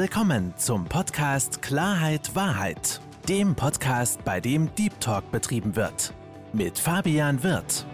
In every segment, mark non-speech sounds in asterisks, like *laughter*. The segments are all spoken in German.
willkommen zum Podcast Klarheit Wahrheit, dem Podcast, bei dem Deep Talk betrieben wird. Mit Fabian Wirth.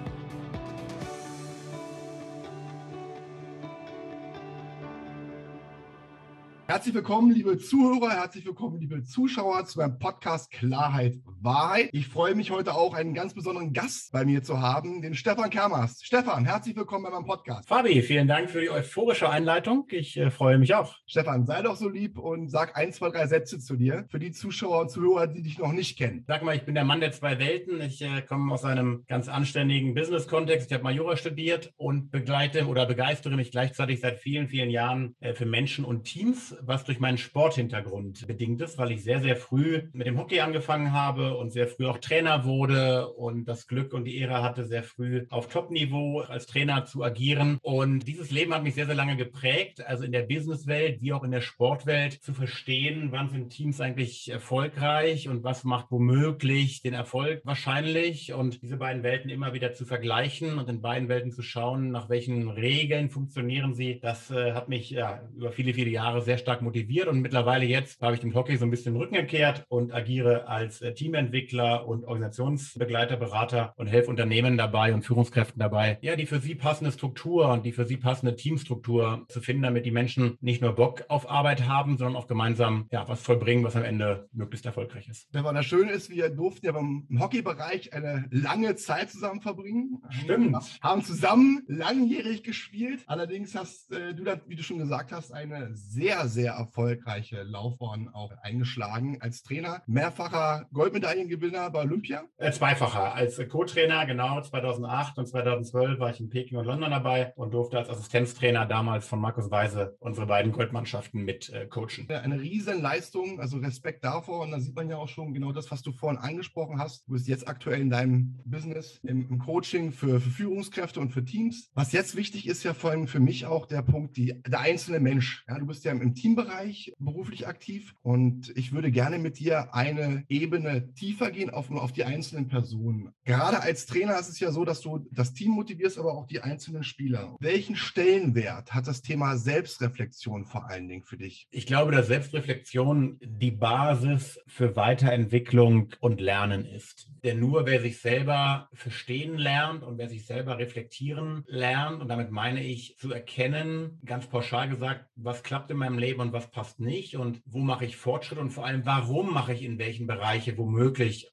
Herzlich willkommen, liebe Zuhörer, herzlich willkommen, liebe Zuschauer zu meinem Podcast Klarheit Wahrheit. Ich freue mich heute auch, einen ganz besonderen Gast bei mir zu haben, den Stefan Kermers. Stefan, herzlich willkommen bei meinem Podcast. Fabi, vielen Dank für die euphorische Einleitung. Ich äh, freue mich auch. Stefan, sei doch so lieb und sag ein, zwei, drei Sätze zu dir für die Zuschauer und Zuhörer, die dich noch nicht kennen. Sag mal, ich bin der Mann der zwei Welten. Ich äh, komme aus einem ganz anständigen Business-Kontext. Ich habe Majora studiert und begleite oder begeistere mich gleichzeitig seit vielen, vielen Jahren äh, für Menschen und Teams was durch meinen Sporthintergrund bedingt ist, weil ich sehr, sehr früh mit dem Hockey angefangen habe und sehr früh auch Trainer wurde und das Glück und die Ehre hatte, sehr früh auf Top-Niveau als Trainer zu agieren. Und dieses Leben hat mich sehr, sehr lange geprägt, also in der Businesswelt wie auch in der Sportwelt zu verstehen, wann sind Teams eigentlich erfolgreich und was macht womöglich den Erfolg wahrscheinlich und diese beiden Welten immer wieder zu vergleichen und in beiden Welten zu schauen, nach welchen Regeln funktionieren sie. Das äh, hat mich ja über viele, viele Jahre sehr stark motiviert und mittlerweile jetzt habe ich dem Hockey so ein bisschen den Rücken gekehrt und agiere als äh, Teamentwickler und Organisationsbegleiter, Berater und helfe Unternehmen dabei und Führungskräften dabei, ja, die für sie passende Struktur und die für sie passende Teamstruktur zu finden, damit die Menschen nicht nur Bock auf Arbeit haben, sondern auch gemeinsam ja, was vollbringen, was am Ende möglichst erfolgreich ist. Ja, das Schöne ist, wir durften ja beim Hockeybereich eine lange Zeit zusammen verbringen. Stimmt. Haben zusammen langjährig gespielt. Allerdings hast äh, du, dann, wie du schon gesagt hast, eine sehr, sehr erfolgreiche Laufbahn auch eingeschlagen als Trainer. Mehrfacher Goldmedaillengewinner bei Olympia? Äh, zweifacher. Als Co-Trainer, genau, 2008 und 2012 war ich in Peking und London dabei und durfte als Assistenztrainer damals von Markus Weise unsere beiden Goldmannschaften mit äh, coachen. Eine riesen Leistung, also Respekt davor. Und da sieht man ja auch schon genau das, was du vorhin angesprochen hast. Du bist jetzt aktuell in deinem Business im, im Coaching für, für, Führungskräfte und für Teams. Was jetzt wichtig ist, ja vor allem für mich auch der Punkt, die, der einzelne Mensch. Ja, du bist ja im, im Teambereich beruflich aktiv und ich würde gerne mit dir eine Ebene tiefer gehen auf, auf die einzelnen Personen. Gerade als Trainer ist es ja so, dass du das Team motivierst, aber auch die einzelnen Spieler. Welchen Stellenwert hat das Thema Selbstreflexion vor allen Dingen für dich? Ich glaube, dass Selbstreflexion die Basis für Weiterentwicklung und Lernen ist. Denn nur wer sich selber verstehen lernt und wer sich selber reflektieren lernt, und damit meine ich zu erkennen, ganz pauschal gesagt, was klappt in meinem Leben und was passt nicht und wo mache ich Fortschritte und vor allem, warum mache ich in welchen Bereiche womöglich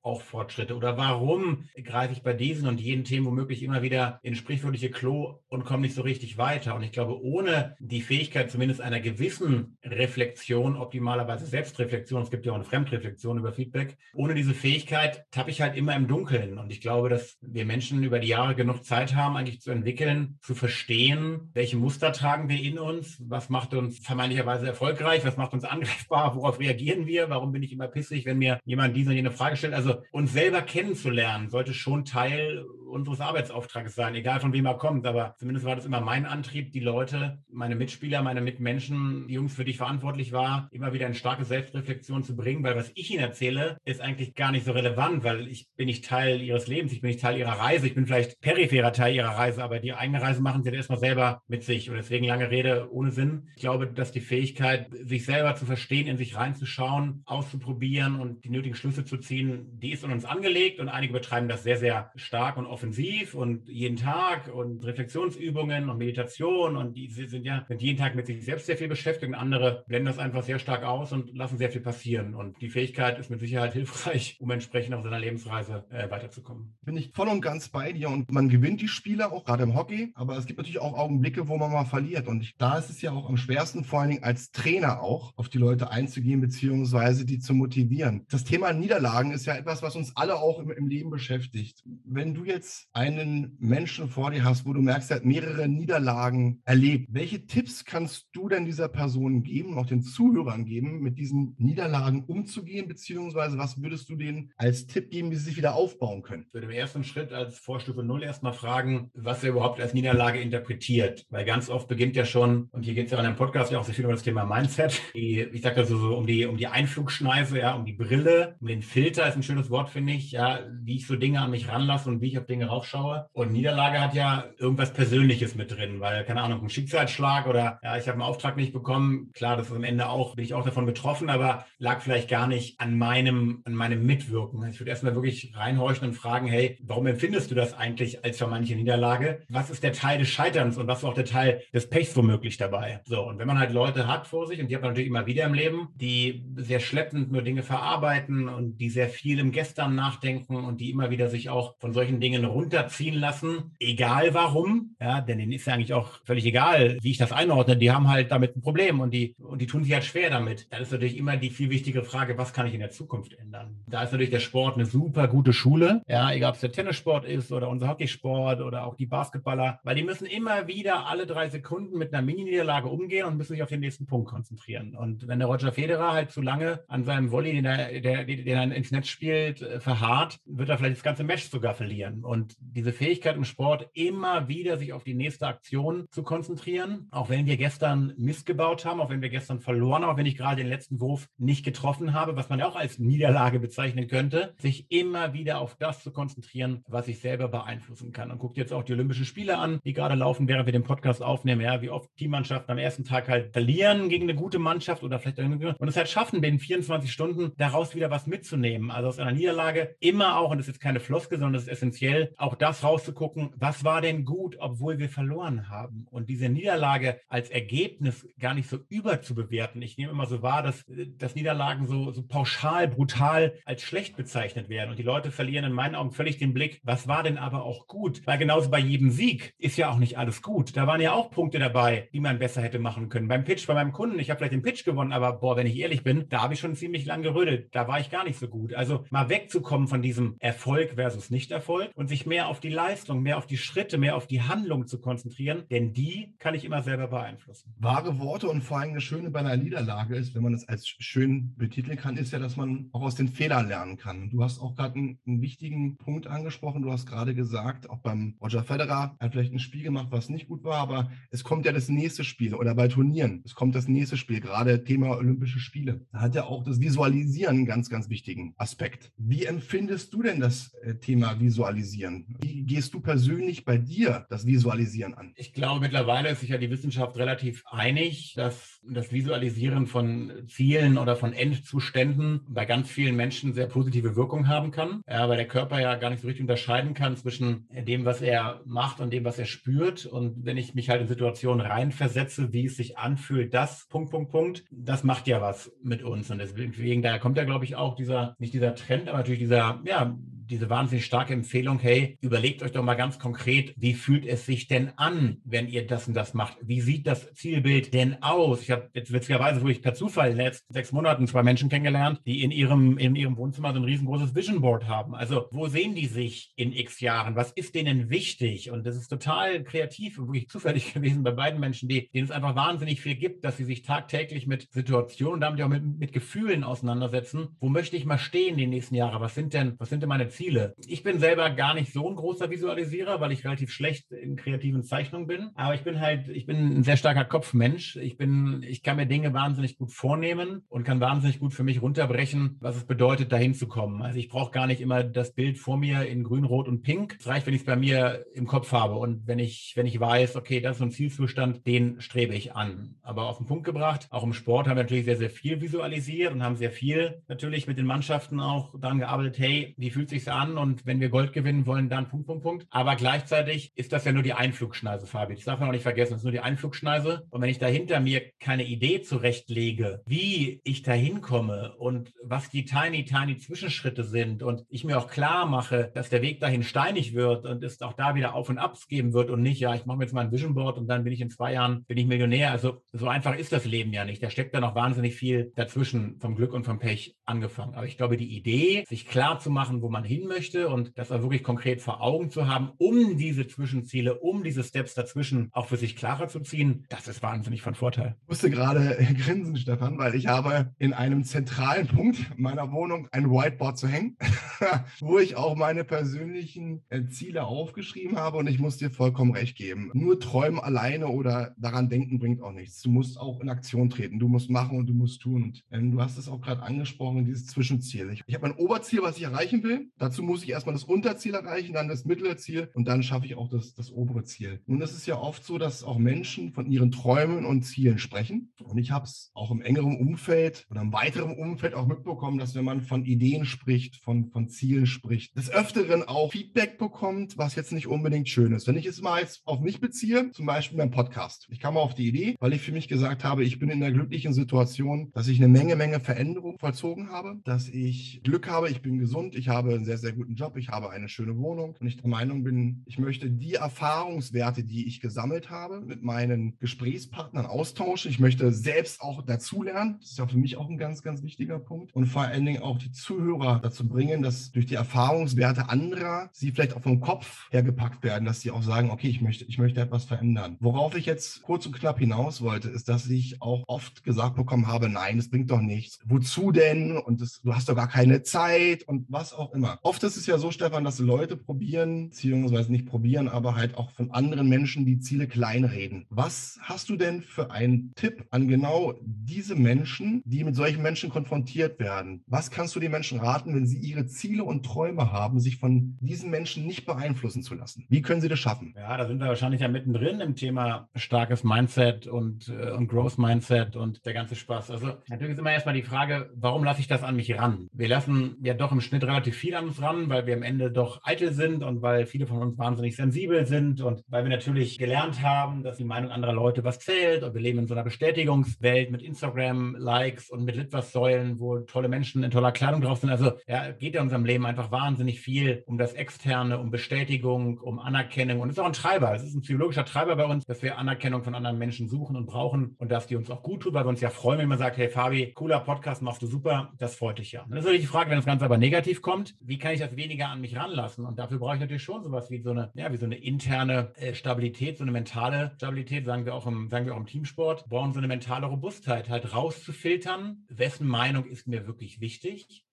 auch Fortschritte oder warum greife ich bei diesen und jenen Themen womöglich immer wieder in sprichwörtliche Klo und komme nicht so richtig weiter. Und ich glaube, ohne die Fähigkeit zumindest einer gewissen Reflexion, optimalerweise Selbstreflexion, es gibt ja auch eine Fremdreflexion über Feedback, ohne diese Fähigkeit tappe ich halt immer im Dunkeln. Und ich glaube, dass wir Menschen über die Jahre genug Zeit haben, eigentlich zu entwickeln, zu verstehen, welche Muster tragen wir in uns, was macht uns vermeintlicherweise erfolgreich, was macht uns *laughs* angreifbar, worauf reagieren wir, warum bin ich immer pissig, wenn mir jemand diese und jene Frage stellt. Also uns selber kennenzulernen, sollte schon Teil unseres Arbeitsauftrages sein, egal von wem er kommt. Aber zumindest war das immer mein Antrieb, die Leute, meine Mitspieler, meine Mitmenschen, die Jungs, für die ich verantwortlich war, immer wieder in starke Selbstreflexion zu bringen, weil was ich ihnen erzähle, ist eigentlich gar nicht so relevant, weil ich bin nicht Teil ihres Lebens, ich bin nicht Teil ihrer Reise, ich bin vielleicht peripherer Teil ihrer Reise, aber die eigene Reise machen sie dann erstmal selber mit sich. Und deswegen lange Rede ohne Sinn. Ich glaube, dass die Fähigkeit, sich selber zu verstehen, in sich reinzuschauen, auszuprobieren und die nötigen Schlüsse zu ziehen, die ist in uns angelegt und einige betreiben das sehr, sehr stark und offensiv und jeden Tag und Reflexionsübungen und Meditation und die sind ja sind jeden Tag mit sich selbst sehr viel beschäftigt und andere blenden das einfach sehr stark aus und lassen sehr viel passieren. Und die Fähigkeit ist mit Sicherheit *laughs* hilfreich, um entsprechend auf seiner Lebensreise äh, weiterzukommen. Bin ich voll und ganz bei dir und man gewinnt die Spiele auch gerade im Hockey, aber es gibt natürlich auch Augenblicke, wo man mal verliert und da ist es ja auch am schwersten, vor allen Dingen als Trainer auch, auf die Leute einzugehen beziehungsweise die zu motivieren. Das Thema Niederlagen ist ja etwas, was uns alle auch im, im Leben beschäftigt. Wenn du jetzt einen Menschen vor dir hast, wo du merkst, er hat mehrere Niederlagen erlebt, welche Tipps kannst du denn dieser Person geben, auch den Zuhörern geben, mit diesen Niederlagen umzugehen, beziehungsweise was würdest du denen als Tipp geben, wie sie sich wieder aufbauen können? Ich würde im ersten Schritt als Vorstufe Null erstmal fragen, was er überhaupt als Niederlage interpretiert, weil ganz oft beginnt ja schon, und hier geht es ja in einem Podcast ja auch sehr viel um das Thema Mindset, die, ich sage also so um die, um die Einflugschneise, ja, um die Brille, um den Filter, Filter ist ein schönes Wort, finde ich, ja, wie ich so Dinge an mich ranlasse und wie ich auf Dinge raufschaue. Und Niederlage hat ja irgendwas Persönliches mit drin, weil, keine Ahnung, ein Schicksalsschlag oder ja, ich habe einen Auftrag nicht bekommen. Klar, das ist am Ende auch, bin ich auch davon betroffen, aber lag vielleicht gar nicht an meinem, an meinem Mitwirken. Ich würde erstmal wirklich reinhorchen und fragen, hey, warum empfindest du das eigentlich als manche Niederlage? Was ist der Teil des Scheiterns und was ist auch der Teil des Pechs womöglich dabei? So, und wenn man halt Leute hat vor sich, und die hat man natürlich immer wieder im Leben, die sehr schleppend nur Dinge verarbeiten und die sehr viel im Gestern nachdenken und die immer wieder sich auch von solchen Dingen runterziehen lassen, egal warum, ja, denn denen ist ja eigentlich auch völlig egal, wie ich das einordne, die haben halt damit ein Problem und die, und die tun sich halt schwer damit. Dann ist natürlich immer die viel wichtige Frage, was kann ich in der Zukunft ändern? Da ist natürlich der Sport eine super gute Schule, ja, egal ob es der Tennissport ist oder unser Hockeysport oder auch die Basketballer, weil die müssen immer wieder alle drei Sekunden mit einer Mini-Niederlage umgehen und müssen sich auf den nächsten Punkt konzentrieren. Und wenn der Roger Federer halt zu lange an seinem Volley, den er, der, den er ins Netz spielt, äh, verharrt, wird er vielleicht das ganze Match sogar verlieren. Und diese Fähigkeit im Sport, immer wieder sich auf die nächste Aktion zu konzentrieren, auch wenn wir gestern missgebaut haben, auch wenn wir gestern verloren haben, auch wenn ich gerade den letzten Wurf nicht getroffen habe, was man ja auch als Niederlage bezeichnen könnte, sich immer wieder auf das zu konzentrieren, was ich selber beeinflussen kann. Und guckt jetzt auch die Olympischen Spiele an, die gerade laufen, während wir den Podcast aufnehmen, ja, wie oft Teammannschaften am ersten Tag halt verlieren gegen eine gute Mannschaft oder vielleicht und es halt schaffen, binnen 24 Stunden daraus wieder was mitzunehmen. Also aus einer Niederlage immer auch, und das ist jetzt keine Floskel, sondern das ist essentiell, auch das rauszugucken, was war denn gut, obwohl wir verloren haben. Und diese Niederlage als Ergebnis gar nicht so überzubewerten. Ich nehme immer so wahr, dass, dass Niederlagen so, so pauschal, brutal als schlecht bezeichnet werden. Und die Leute verlieren in meinen Augen völlig den Blick, was war denn aber auch gut? Weil genauso bei jedem Sieg ist ja auch nicht alles gut. Da waren ja auch Punkte dabei, die man besser hätte machen können. Beim Pitch, bei meinem Kunden, ich habe vielleicht den Pitch gewonnen, aber boah, wenn ich ehrlich bin, da habe ich schon ziemlich lang gerödelt. Da war ich gar nicht so gut. Also mal wegzukommen von diesem Erfolg versus Nicht-Erfolg und sich mehr auf die Leistung, mehr auf die Schritte, mehr auf die Handlung zu konzentrieren, denn die kann ich immer selber beeinflussen. Wahre Worte und vor allem das Schöne bei einer Niederlage ist, wenn man es als schön betiteln kann, ist ja, dass man auch aus den Fehlern lernen kann. Du hast auch gerade einen, einen, wichtigen Punkt angesprochen. Du hast gerade gesagt, auch beim Roger Federer hat vielleicht ein Spiel gemacht, was nicht gut war, aber es kommt ja das nächste Spiel oder bei Turnieren. Es kommt das nächste Spiel, gerade Thema Olympische Spiele. Da hat ja auch das Visualisieren einen ganz, ganz wichtigen Aspekt. Wie empfindest du denn das äh, Thema Visualisieren? Wie gehst du persönlich bei dir das Visualisieren an? Ich glaube, mittlerweile ist sich ja die Wissenschaft relativ einig, dass das Visualisieren von Zielen oder von Endzuständen bei ganz vielen Menschen sehr positive Wirkung haben kann, ja, weil der Körper ja gar nicht so richtig unterscheiden kann zwischen dem, was er macht und dem, was er spürt. Und wenn ich mich halt in Situationen reinversetze, wie es sich anfühlt, das Punkt, Punkt, Punkt, das macht ja was mit uns. Und deswegen, daher kommt ja, glaube ich, auch dieser, nicht dieser Trend, aber natürlich dieser, ja, diese wahnsinnig starke Empfehlung, hey, überlegt euch doch mal ganz konkret, wie fühlt es sich denn an, wenn ihr das und das macht? Wie sieht das Zielbild denn aus? Ich habe jetzt witzigerweise, wo ich per Zufall in den letzten sechs Monaten zwei Menschen kennengelernt, die in ihrem, in ihrem Wohnzimmer so ein riesengroßes Vision Board haben. Also wo sehen die sich in x Jahren? Was ist denen wichtig? Und das ist total kreativ und wirklich zufällig *laughs* gewesen bei beiden Menschen, die, denen es einfach wahnsinnig viel gibt, dass sie sich tagtäglich mit Situationen, damit auch mit, mit Gefühlen auseinandersetzen. Wo möchte ich mal stehen die nächsten Jahre? Was sind denn, was sind denn meine Ziele? Ziele. Ich bin selber gar nicht so ein großer Visualisierer, weil ich relativ schlecht in kreativen Zeichnungen bin. Aber ich bin halt, ich bin ein sehr starker Kopfmensch. Ich bin, ich kann mir Dinge wahnsinnig gut vornehmen und kann wahnsinnig gut für mich runterbrechen, was es bedeutet, dahin zu kommen. Also ich brauche gar nicht immer das Bild vor mir in grün, rot und pink. Es reicht, wenn ich es bei mir im Kopf habe und wenn ich, wenn ich weiß, okay, das ist so ein Zielzustand, den strebe ich an. Aber auf den Punkt gebracht, auch im Sport haben wir natürlich sehr, sehr viel visualisiert und haben sehr viel natürlich mit den Mannschaften auch daran gearbeitet, hey, wie fühlt sich an und wenn wir Gold gewinnen wollen, dann Punkt, Punkt, Punkt. Aber gleichzeitig ist das ja nur die Einflugschneise, Fabi. Das darf man auch nicht vergessen. Das ist nur die Einflugschneise. Und wenn ich dahinter mir keine Idee zurechtlege, wie ich da hinkomme und was die tiny, tiny Zwischenschritte sind und ich mir auch klar mache, dass der Weg dahin steinig wird und es auch da wieder Auf und Abs geben wird und nicht, ja, ich mache mir jetzt mal ein Vision Board und dann bin ich in zwei Jahren, bin ich Millionär. Also so einfach ist das Leben ja nicht. Da steckt ja noch wahnsinnig viel dazwischen vom Glück und vom Pech angefangen. Aber ich glaube, die Idee, sich klar zu machen, wo man hin möchte und das auch wirklich konkret vor Augen zu haben, um diese Zwischenziele, um diese Steps dazwischen auch für sich klarer zu ziehen, das ist wahnsinnig von Vorteil. Ich musste gerade *laughs* grinsen, Stefan, weil ich habe in einem zentralen Punkt meiner Wohnung ein Whiteboard zu hängen, *laughs* wo ich auch meine persönlichen äh, Ziele aufgeschrieben habe und ich muss dir vollkommen recht geben. Nur träumen alleine oder daran denken bringt auch nichts. Du musst auch in Aktion treten, du musst machen und du musst tun. Und ähm, du hast es auch gerade angesprochen, dieses Zwischenziel. Ich, ich habe ein Oberziel, was ich erreichen will. Dazu muss ich erstmal das Unterziel erreichen, dann das mittlere Ziel und dann schaffe ich auch das, das obere Ziel. Nun ist es ja oft so, dass auch Menschen von ihren Träumen und Zielen sprechen. Und ich habe es auch im engeren Umfeld oder im weiteren Umfeld auch mitbekommen, dass wenn man von Ideen spricht, von, von Zielen spricht, des Öfteren auch Feedback bekommt, was jetzt nicht unbedingt schön ist. Wenn ich es mal jetzt auf mich beziehe, zum Beispiel beim Podcast. Ich kam auf die Idee, weil ich für mich gesagt habe, ich bin in der glücklichen Situation, dass ich eine Menge, Menge Veränderung vollzogen habe, dass ich Glück habe, ich bin gesund, ich habe einen sehr, sehr guten Job, ich habe eine schöne Wohnung und ich der Meinung bin, ich möchte die Erfahrungswerte, die ich gesammelt habe, mit meinen Gesprächspartnern austauschen. Ich möchte selbst auch dazulernen. Das ist ja für mich auch ein ganz, ganz wichtiger Punkt. Und vor allen Dingen auch die Zuhörer dazu bringen, dass durch die Erfahrungswerte anderer sie vielleicht auch vom Kopf hergepackt werden, dass sie auch sagen, okay, ich möchte, ich möchte etwas verändern. Worauf ich jetzt kurz und knapp hinaus wollte, ist, dass ich auch oft gesagt bekommen habe, nein, es bringt doch nichts. Wozu denn? Und das, du hast doch gar keine Zeit und was auch immer. Oft ist es ja so, Stefan, dass Leute probieren, beziehungsweise nicht probieren, aber halt auch von anderen Menschen die Ziele kleinreden. Was hast du denn für einen Tipp an genau diese Menschen, die mit solchen Menschen konfrontiert werden? Was kannst du den Menschen raten, wenn sie ihre Ziele und Träume haben, sich von diesen Menschen nicht beeinflussen zu lassen? Wie können sie das schaffen? Ja, da sind wir wahrscheinlich ja mittendrin im Thema starkes Mindset und, äh, und Growth Mindset und der ganze Spaß. Also natürlich ist immer erstmal die Frage, warum lasse ich das an mich ran? Wir lassen ja doch im Schnitt relativ viel an uns ran, weil wir am Ende doch eitel sind und weil viele von uns wahnsinnig sensibel sind und weil wir natürlich gelernt haben, dass die Meinung anderer Leute was zählt und wir leben in so einer Bestätigungswelt mit Instagram-Likes und mit Litwas-Säulen, wo tolle Menschen in toller Kleidung drauf sind. Also ja, geht in unserem Leben einfach wahnsinnig viel um das Externe, um Bestätigung, um Anerkennung und es ist auch ein Treiber. Es ist ein psychologischer Treiber bei uns, dass wir Anerkennung von anderen Menschen suchen und brauchen und dass die uns auch gut tut, weil wir uns ja freuen, wenn man sagt, hey Fabi, cooler Podcast, machst du super, das freut dich ja. Das ist natürlich die Frage, wenn das Ganze aber negativ kommt, wie kann ich das weniger an mich ranlassen? Und dafür brauche ich natürlich schon sowas wie so eine, ja, wie so eine interne äh, Stabilität, so eine mentale Stabilität, sagen wir auch im, sagen wir auch im Teamsport, brauchen so eine mentale Robustheit, halt rauszufiltern, wessen Meinung ist mir wirklich wichtig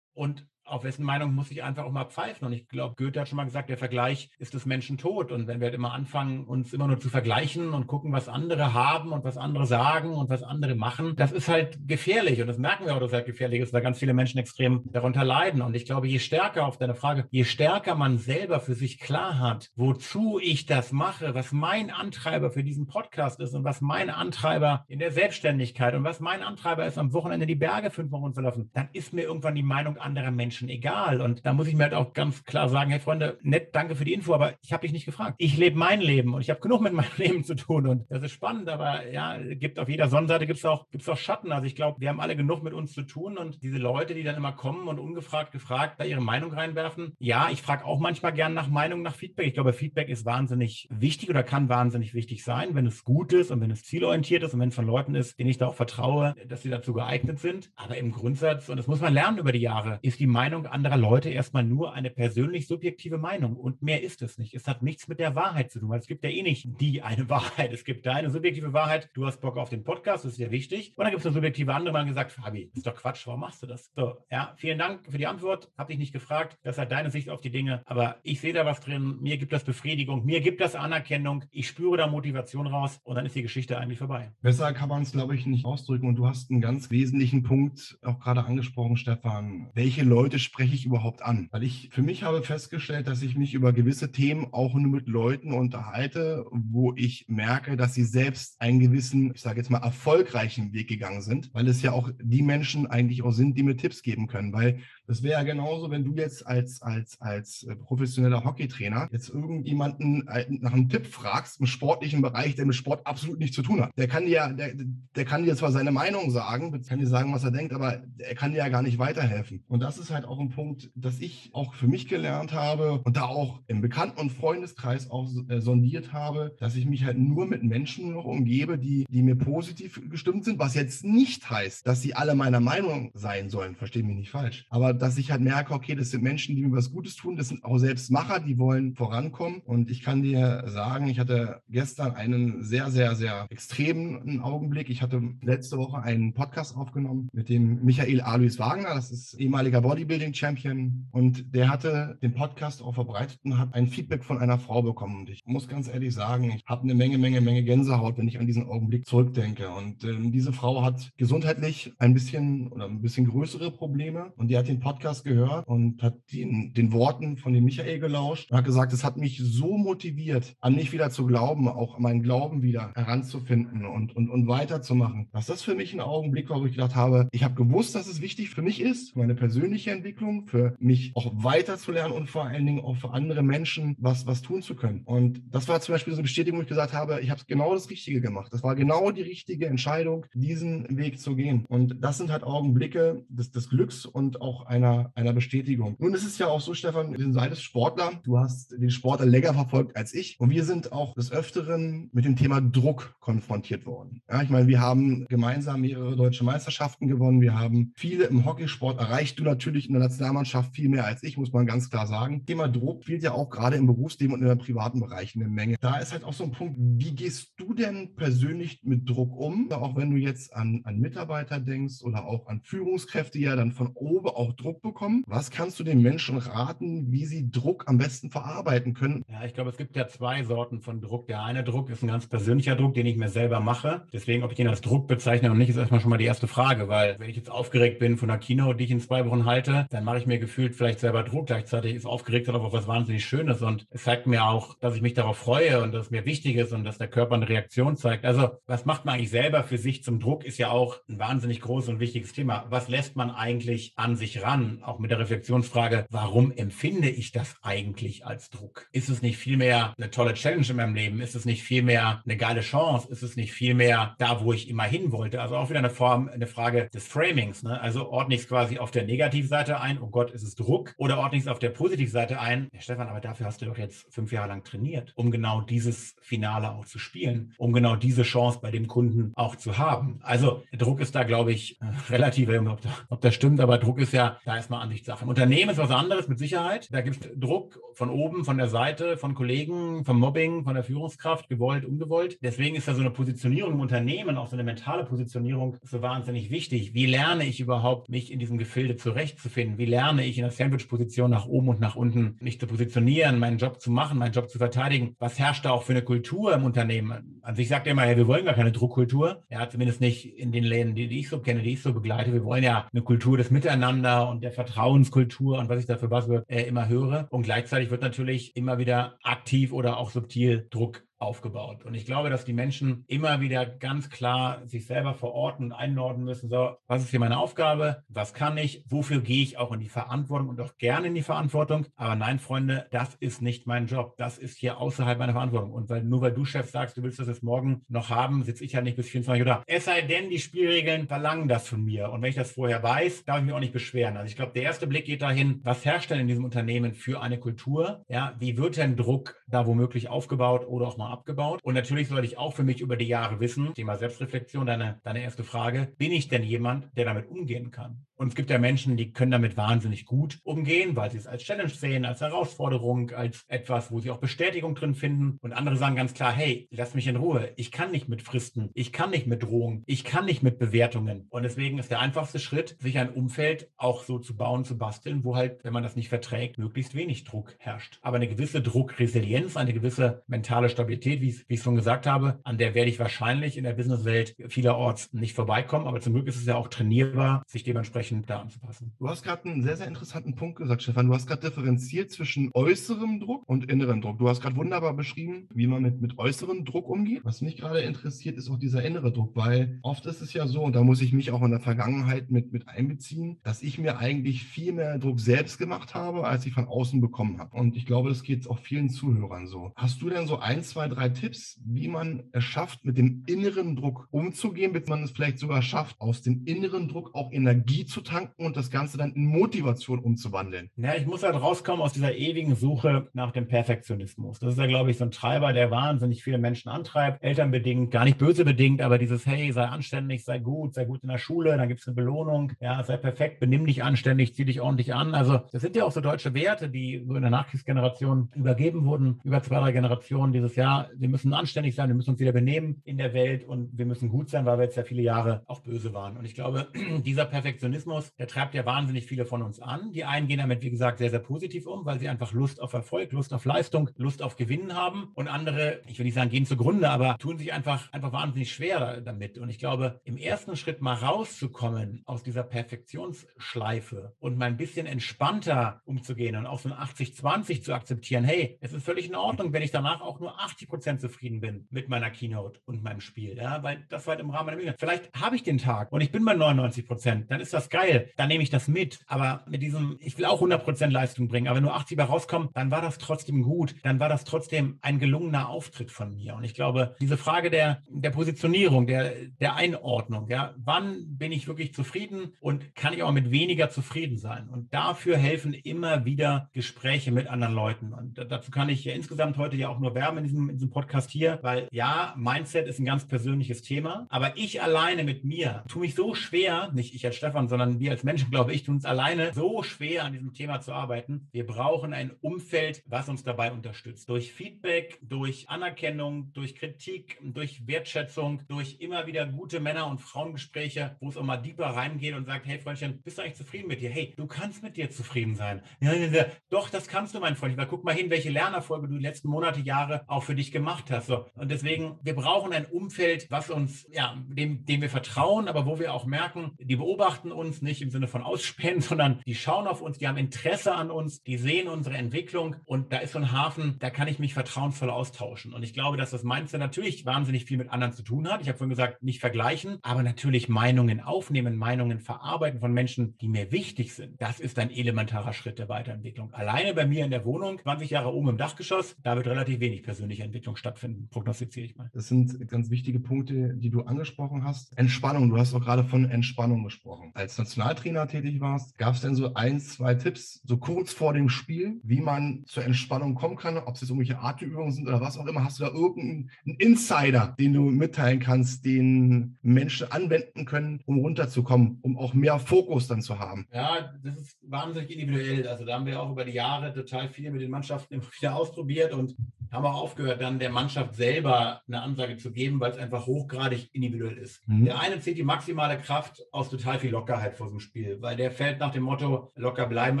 und auf wessen Meinung muss ich einfach auch mal pfeifen? Und ich glaube, Goethe hat schon mal gesagt, der Vergleich ist des Menschen tot. Und wenn wir halt immer anfangen, uns immer nur zu vergleichen und gucken, was andere haben und was andere sagen und was andere machen, das ist halt gefährlich. Und das merken wir auch, dass es halt gefährlich ist, weil ganz viele Menschen extrem darunter leiden. Und ich glaube, je stärker auf deine Frage, je stärker man selber für sich klar hat, wozu ich das mache, was mein Antreiber für diesen Podcast ist und was mein Antreiber in der Selbstständigkeit und was mein Antreiber ist, am Wochenende die Berge fünf Wochen zu laufen, dann ist mir irgendwann die Meinung anderer Menschen Menschen egal. Und da muss ich mir halt auch ganz klar sagen, hey Freunde, nett, danke für die Info, aber ich habe dich nicht gefragt. Ich lebe mein Leben und ich habe genug mit meinem *laughs* Leben zu tun. Und das ist spannend, aber ja, gibt auf jeder Sonnenseite gibt es auch, gibt's auch Schatten. Also ich glaube, wir haben alle genug mit uns zu tun und diese Leute, die dann immer kommen und ungefragt gefragt da ihre Meinung reinwerfen. Ja, ich frage auch manchmal gern nach Meinung, nach Feedback. Ich glaube, Feedback ist wahnsinnig wichtig oder kann wahnsinnig wichtig sein, wenn es gut ist und wenn es zielorientiert ist und wenn es von Leuten ist, denen ich da auch vertraue, dass sie dazu geeignet sind. Aber im Grundsatz, und das muss man lernen über die Jahre, ist die Meinung anderer Leute erstmal nur eine persönlich subjektive Meinung und mehr ist es nicht. Es hat nichts mit der Wahrheit zu tun, weil es gibt ja eh nicht die eine *laughs* Wahrheit. Es gibt deine subjektive Wahrheit, du hast Bock auf den Podcast, das ist sehr wichtig. Und dann gibt es eine subjektive andere, man gesagt, Fabi, ist doch Quatsch, warum machst du das? So, ja, vielen Dank für die Antwort. Hab dich nicht gefragt. Das hat deine Sicht auf die Dinge. Aber ich sehe da was drin. Mir gibt das Befriedigung. Mir gibt das Anerkennung. Ich spüre da Motivation raus. Und dann ist die Geschichte eigentlich vorbei. Besser kann man es, glaube ich, nicht ausdrücken. Und du hast einen ganz wesentlichen Punkt auch gerade angesprochen, Stefan. Welche Leute spreche ich überhaupt an? Weil ich für mich habe festgestellt, dass ich mich über gewisse Themen auch nur mit Leuten unterhalte, wo ich merke, dass sie selbst einen gewissen, ich sage jetzt mal, erfolgreichen Weg gegangen sind, weil es ja auch die Menschen eigentlich auch sind, die mir Tipps geben können. Weil das wäre ja genauso, wenn du jetzt als, als, als äh, professioneller Hockeytrainer jetzt irgendjemanden äh, nach einem Tipp fragst im sportlichen Bereich, der mit Sport absolut nichts zu tun hat. Der kann dir, der, der kann dir zwar seine Meinung sagen, kann dir sagen, was er denkt, aber er kann dir ja gar nicht weiterhelfen. Und das ist halt auch ein Punkt, dass ich auch für mich gelernt habe und da auch im Bekannten- und Freundeskreis auch äh, sondiert habe, dass ich mich halt nur mit Menschen noch umgebe, die, die mir positiv gestimmt sind, was jetzt nicht heißt, dass sie alle meiner Meinung sein sollen, verstehe mich nicht falsch. Aber dass ich halt merke, okay, das sind Menschen, die mir was Gutes tun. Das sind auch Selbstmacher, die wollen vorankommen. Und ich kann dir sagen, ich hatte gestern einen sehr, sehr, sehr extremen Augenblick. Ich hatte letzte Woche einen Podcast aufgenommen mit dem Michael Alois Wagner. Das ist ehemaliger Bodybuilding-Champion. Und der hatte den Podcast auch verbreitet und hat ein Feedback von einer Frau bekommen. Und ich muss ganz ehrlich sagen, ich habe eine Menge, Menge, Menge Gänsehaut, wenn ich an diesen Augenblick zurückdenke. Und ähm, diese Frau hat gesundheitlich ein bisschen oder ein bisschen größere Probleme. Und die hat den Podcast gehört und hat den, den Worten von dem Michael gelauscht und hat gesagt, es hat mich so motiviert, an mich wieder zu glauben, auch meinen Glauben wieder heranzufinden und, und, und weiterzumachen. Dass das für mich ein Augenblick war, wo ich gedacht habe, ich habe gewusst, dass es wichtig für mich ist, für meine persönliche Entwicklung, für mich auch weiterzulernen und vor allen Dingen auch für andere Menschen was, was tun zu können. Und das war zum Beispiel so eine Bestätigung, wo ich gesagt habe, ich habe genau das Richtige gemacht. Das war genau die richtige Entscheidung, diesen Weg zu gehen. Und das sind halt Augenblicke des, des Glücks und auch einer, einer Bestätigung. Nun ist es ja auch so, Stefan, wir sind Sportler. Du hast den Sport länger verfolgt als ich. Und wir sind auch des Öfteren mit dem Thema Druck konfrontiert worden. Ja, ich meine, wir haben gemeinsam mehrere deutsche Meisterschaften gewonnen. Wir haben viele im Hockeysport erreicht. Du natürlich in der Nationalmannschaft viel mehr als ich, muss man ganz klar sagen. Thema Druck spielt ja auch gerade im Berufsleben und in der privaten Bereich eine Menge. Da ist halt auch so ein Punkt, wie gehst du denn persönlich mit Druck um? Auch wenn du jetzt an, an Mitarbeiter denkst oder auch an Führungskräfte, ja dann von oben auch Druck bekommen. Was kannst du den Menschen raten, wie sie Druck am besten verarbeiten können? Ja, ich glaube, es gibt ja zwei Sorten von Druck. Der eine Druck ist ein ganz persönlicher Druck, den ich mir selber mache. Deswegen, ob ich den als Druck bezeichne oder nicht, ist erstmal schon mal die erste Frage, weil wenn ich jetzt aufgeregt bin von der Kino, die ich in zwei Wochen halte, dann mache ich mir gefühlt vielleicht selber Druck. Gleichzeitig ist aufgeregt auf was wahnsinnig Schönes und es zeigt mir auch, dass ich mich darauf freue und dass es mir wichtig ist und dass der Körper eine Reaktion zeigt. Also, was macht man eigentlich selber für sich zum Druck, ist ja auch ein wahnsinnig großes und wichtiges Thema. Was lässt man eigentlich an sich ran? Auch mit der Reflexionsfrage, warum empfinde ich das eigentlich als Druck? Ist es nicht vielmehr eine tolle Challenge in meinem Leben? Ist es nicht vielmehr eine geile Chance? Ist es nicht vielmehr da, wo ich immer hin wollte? Also auch wieder eine Form, eine Frage des Framings. Ne? Also ordne ich es quasi auf der Negativseite ein, oh Gott, ist es Druck? Oder ordne ich es auf der Positivseite ein? Ja, Stefan, aber dafür hast du doch jetzt fünf Jahre lang trainiert, um genau dieses Finale auch zu spielen, um genau diese Chance bei dem Kunden auch zu haben. Also Druck ist da, glaube ich, äh, relativ, ob, ob das stimmt, aber Druck ist ja da erstmal Ansichtssache. Im Unternehmen ist was anderes mit Sicherheit. Da gibt es Druck von oben, von der Seite, von Kollegen, vom Mobbing, von der Führungskraft, gewollt, ungewollt. Deswegen ist da so eine Positionierung im Unternehmen, auch so eine mentale Positionierung, so wahnsinnig wichtig. Wie lerne ich überhaupt, mich in diesem Gefilde zurechtzufinden? Wie lerne ich in der Sandwich-Position nach oben und nach unten mich zu positionieren, meinen Job zu machen, meinen Job zu verteidigen? Was herrscht da auch für eine Kultur im Unternehmen? An sich sagt er immer, ja, wir wollen gar keine Druckkultur. Ja, zumindest nicht in den Läden, die, die ich so kenne, die ich so begleite. Wir wollen ja eine Kultur des Miteinander und der Vertrauenskultur und was ich da für Buzzword äh, immer höre. Und gleichzeitig wird natürlich immer wieder aktiv oder auch subtil Druck aufgebaut. Und ich glaube, dass die Menschen immer wieder ganz klar sich selber verorten und einordnen müssen, so, was ist hier meine Aufgabe, was kann ich, wofür gehe ich auch in die Verantwortung und auch gerne in die Verantwortung. Aber nein, Freunde, das ist nicht mein Job. Das ist hier außerhalb meiner Verantwortung. Und weil, nur weil du, Chef, sagst, du willst das jetzt morgen noch haben, sitze ich ja nicht bis 24 Uhr da. Es sei denn, die Spielregeln verlangen das von mir. Und wenn ich das vorher weiß, darf ich mich auch nicht beschweren. Also ich glaube, der erste Blick geht dahin, was herrscht denn in diesem Unternehmen für eine Kultur? Ja, wie wird denn Druck da womöglich aufgebaut oder auch mal abgebaut. Und natürlich sollte ich auch für mich über die Jahre wissen, Thema Selbstreflexion, deine, deine erste Frage, bin ich denn jemand, der damit umgehen kann? Und es gibt ja Menschen, die können damit wahnsinnig gut umgehen, weil sie es als Challenge sehen, als Herausforderung, als etwas, wo sie auch Bestätigung drin finden. Und andere sagen ganz klar, hey, lass mich in Ruhe. Ich kann nicht mit Fristen. Ich kann nicht mit Drohungen. Ich kann nicht mit Bewertungen. Und deswegen ist der einfachste Schritt, sich ein Umfeld auch so zu bauen, zu basteln, wo halt, wenn man das nicht verträgt, möglichst wenig Druck herrscht. Aber eine gewisse Druckresilienz, eine gewisse mentale Stabilität, wie ich, wie ich schon gesagt habe, an der werde ich wahrscheinlich in der Businesswelt vielerorts nicht vorbeikommen. Aber zum Glück ist es ja auch trainierbar, sich dementsprechend entsprechend da anzupassen. Du hast gerade einen sehr, sehr interessanten Punkt gesagt, Stefan. Du hast gerade differenziert zwischen äußerem Druck und innerem Druck. Du hast gerade wunderbar beschrieben, wie man mit, mit äußerem Druck umgeht. Was mich gerade interessiert, ist auch dieser innere Druck, weil oft ist es ja so, und da muss ich mich auch in der Vergangenheit mit, mit einbeziehen, dass ich mir eigentlich viel mehr Druck selbst gemacht habe, als ich von außen bekommen habe. Und ich glaube, das geht auch vielen Zuhörern so. Hast du denn so ein, zwei zwei, drei Tipps, wie man es schafft, mit dem inneren Druck umzugehen, bis man es vielleicht sogar schafft, aus dem inneren Druck auch Energie zu tanken und das Ganze dann in Motivation umzuwandeln. Ja, ich muss halt rauskommen aus dieser ewigen Suche nach dem Perfektionismus. Das ist ja, glaube ich, so ein Treiber, der wahnsinnig viele Menschen antreibt, elternbedingt, gar nicht böse bedingt, aber dieses, hey, sei anständig, sei gut, sei gut in der Schule, dann gibt es eine Belohnung, ja, sei perfekt, benimm dich anständig, zieh dich ordentlich an. Also das sind ja auch so deutsche Werte, die so in der Nachkriegsgeneration übergeben wurden, über zwei, drei Generationen dieses Jahr. Wir müssen anständig sein, wir müssen uns wieder benehmen in der Welt und wir müssen gut sein, weil wir jetzt ja viele Jahre auch böse waren. Und ich glaube, *clears throat* dieser Perfektionismus, der treibt ja wahnsinnig viele von uns an. Die einen gehen damit, wie gesagt, sehr, sehr positiv um, weil sie einfach Lust auf Erfolg, Lust auf Leistung, Lust auf Gewinnen haben. Und andere, ich will nicht sagen, gehen zugrunde, aber tun sich einfach, einfach wahnsinnig schwer damit. Und ich glaube, im ersten Schritt mal rauszukommen aus dieser Perfektionsschleife und mal ein bisschen entspannter umzugehen und auch so ein 80-20 zu akzeptieren, hey, es ist völlig in Ordnung, wenn ich danach auch nur 80 Prozent zufrieden bin mit meiner Keynote und meinem Spiel. Ja, weil das war halt im Rahmen der Möglichkeit. Vielleicht habe ich den Tag und ich bin bei 99 Prozent, dann ist das geil, dann nehme ich das mit. Aber mit diesem, ich will auch 100 Prozent Leistung bringen, aber nur 80 rauskommen, dann war das trotzdem gut. Dann war das trotzdem ein gelungener Auftritt von mir. Und ich glaube, diese Frage der, der Positionierung, der, der Einordnung, ja, wann bin ich wirklich zufrieden und kann ich auch mit weniger zufrieden sein? Und dafür helfen immer wieder Gespräche mit anderen Leuten. Und dazu kann ich ja insgesamt heute ja auch nur werben in diesem, diesem Podcast hier, weil ja, Mindset ist ein ganz persönliches Thema, aber ich alleine mit mir tue mich so schwer, nicht ich als Stefan, sondern wir als Menschen, glaube ich, tun es alleine so schwer an diesem Thema zu arbeiten. Wir brauchen ein Umfeld, was uns dabei unterstützt. Durch Feedback, durch Anerkennung, durch Kritik, durch Wertschätzung, durch immer wieder gute Männer- und Frauengespräche, wo es auch mal deeper reingeht und sagt, hey Freundchen, bist du eigentlich zufrieden mit dir? Hey, du kannst mit dir zufrieden sein. Ja, ja, ja. Doch, das kannst du, mein Freund. Weil guck mal hin, welche Lernerfolge du die letzten Monate, Jahre auch für dich gemacht hast. So. Und deswegen, wir brauchen ein Umfeld, was uns, ja, dem, dem wir vertrauen, aber wo wir auch merken, die beobachten uns nicht im Sinne von ausspähen, *laughs* sondern die schauen auf uns, die haben Interesse an uns, die sehen unsere Entwicklung und da ist so ein Hafen, da kann ich mich vertrauensvoll austauschen. Und ich glaube, dass das Mindset natürlich wahnsinnig viel mit anderen zu tun hat. Ich habe vorhin gesagt, nicht vergleichen, aber natürlich Meinungen aufnehmen, Meinungen verarbeiten von Menschen, die mir wichtig sind. Das ist ein elementarer Schritt der Weiterentwicklung. Alleine bei mir in der Wohnung, 20 Jahre oben im Dachgeschoss, da wird relativ wenig persönliche Entwicklung stattfinden, prognostiziere ich mal. Das sind ganz wichtige Punkte, die du angesprochen hast. Entspannung, du hast auch gerade von Entspannung gesprochen. Als Nationaltrainer tätig warst, gab es denn so ein, zwei Tipps, so kurz vor dem Spiel, wie man zur Entspannung kommen kann, ob es jetzt irgendwelche Atemübungen sind oder was auch immer. Hast du da irgendeinen Insider, den du mitteilen kannst, den Menschen anwenden können, um runterzukommen, um auch mehr Fokus dann zu haben? Ja, das ist wahnsinnig individuell. Also da haben wir auch über die Jahre total viel mit den Mannschaften immer wieder ausprobiert und haben auch aufgehört, dann der Mannschaft selber eine Ansage zu geben, weil es einfach hochgradig individuell ist. Mhm. Der eine zieht die maximale Kraft aus total viel Lockerheit vor so einem Spiel, weil der fällt nach dem Motto, locker bleiben,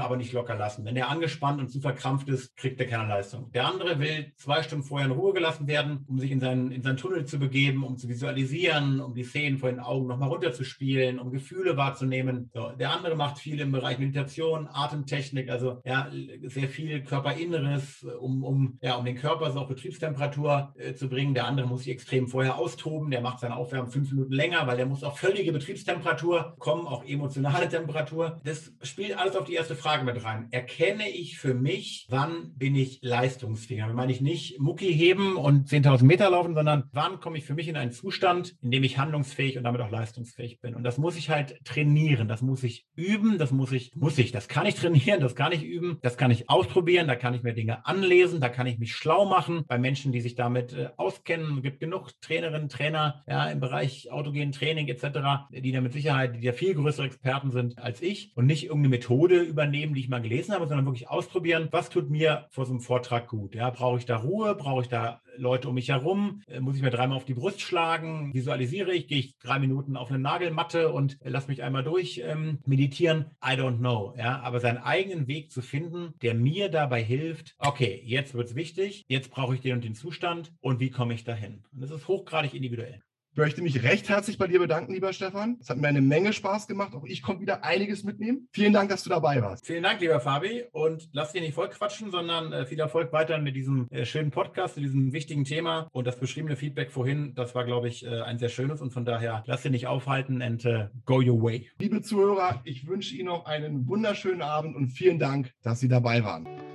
aber nicht locker lassen. Wenn der angespannt und zu verkrampft ist, kriegt er keine Leistung. Der andere will zwei Stunden vorher in Ruhe gelassen werden, um sich in seinen, in seinen Tunnel zu begeben, um zu visualisieren, um die Szenen vor den Augen nochmal runterzuspielen, um Gefühle wahrzunehmen. So, der andere macht viel im Bereich Meditation, Atemtechnik, also ja, sehr viel Körperinneres, um, um, ja, um den Körper Körper so auf Betriebstemperatur äh, zu bringen. Der andere muss sich extrem vorher austoben. Der macht seine Aufwärmen fünf Minuten länger, weil der muss auf völlige Betriebstemperatur kommen, auch emotionale Temperatur. Das spielt alles auf die erste Frage mit rein. Erkenne ich für mich, wann bin ich leistungsfähig? Damit meine ich nicht Mucki heben und 10.000 Meter laufen, sondern wann komme ich für mich in einen Zustand, in dem ich handlungsfähig und damit auch leistungsfähig bin. Und das muss ich halt trainieren. Das muss ich üben. Das muss ich, muss ich. Das kann ich trainieren. Das kann ich üben. Das kann ich ausprobieren. Da kann ich mir Dinge anlesen. Da kann ich mich schlau machen bei Menschen, die sich damit äh, auskennen. Es gibt genug Trainerinnen, Trainer ja, im Bereich autogenen Training etc., die da mit Sicherheit, die ja viel größere Experten sind als ich und nicht irgendeine Methode übernehmen, die ich mal gelesen habe, sondern wirklich ausprobieren, was tut mir vor so einem Vortrag gut. Ja, brauche ich da Ruhe? Brauche ich da Leute um mich herum? Äh, muss ich mir dreimal auf die Brust schlagen? Visualisiere ich? Gehe ich drei Minuten auf eine Nagelmatte und lass mich einmal durch ähm, meditieren? I don't know. Ja, aber seinen eigenen Weg zu finden, der mir dabei hilft, okay, jetzt wird es wichtig, jetzt brauche ich den und den Zustand und wie komme ich dahin? Und das ist hochgradig individuell. Ich möchte mich recht herzlich bei dir bedanken, lieber Stefan. Es hat mir eine Menge Spaß gemacht. Auch ich konnte wieder einiges mitnehmen. Vielen Dank, dass du dabei warst. Vielen Dank, lieber Fabi. Und lass dir nicht voll quatschen, sondern äh, viel Erfolg weiter mit diesem äh, schönen Podcast, mit diesem wichtigen Thema. Und das beschriebene Feedback vorhin, das war, glaube ich, äh, ein sehr schönes. Und von daher, lass dir nicht aufhalten and go your way. Liebe Zuhörer, ich wünsche Ihnen noch einen wunderschönen Abend und vielen Dank, dass Sie dabei waren.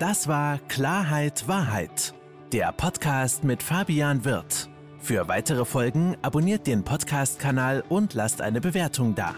Das war Klarheit Wahrheit, der Podcast mit Fabian Wirth. Für weitere Folgen abonniert den Podcast-Kanal und lasst eine Bewertung da.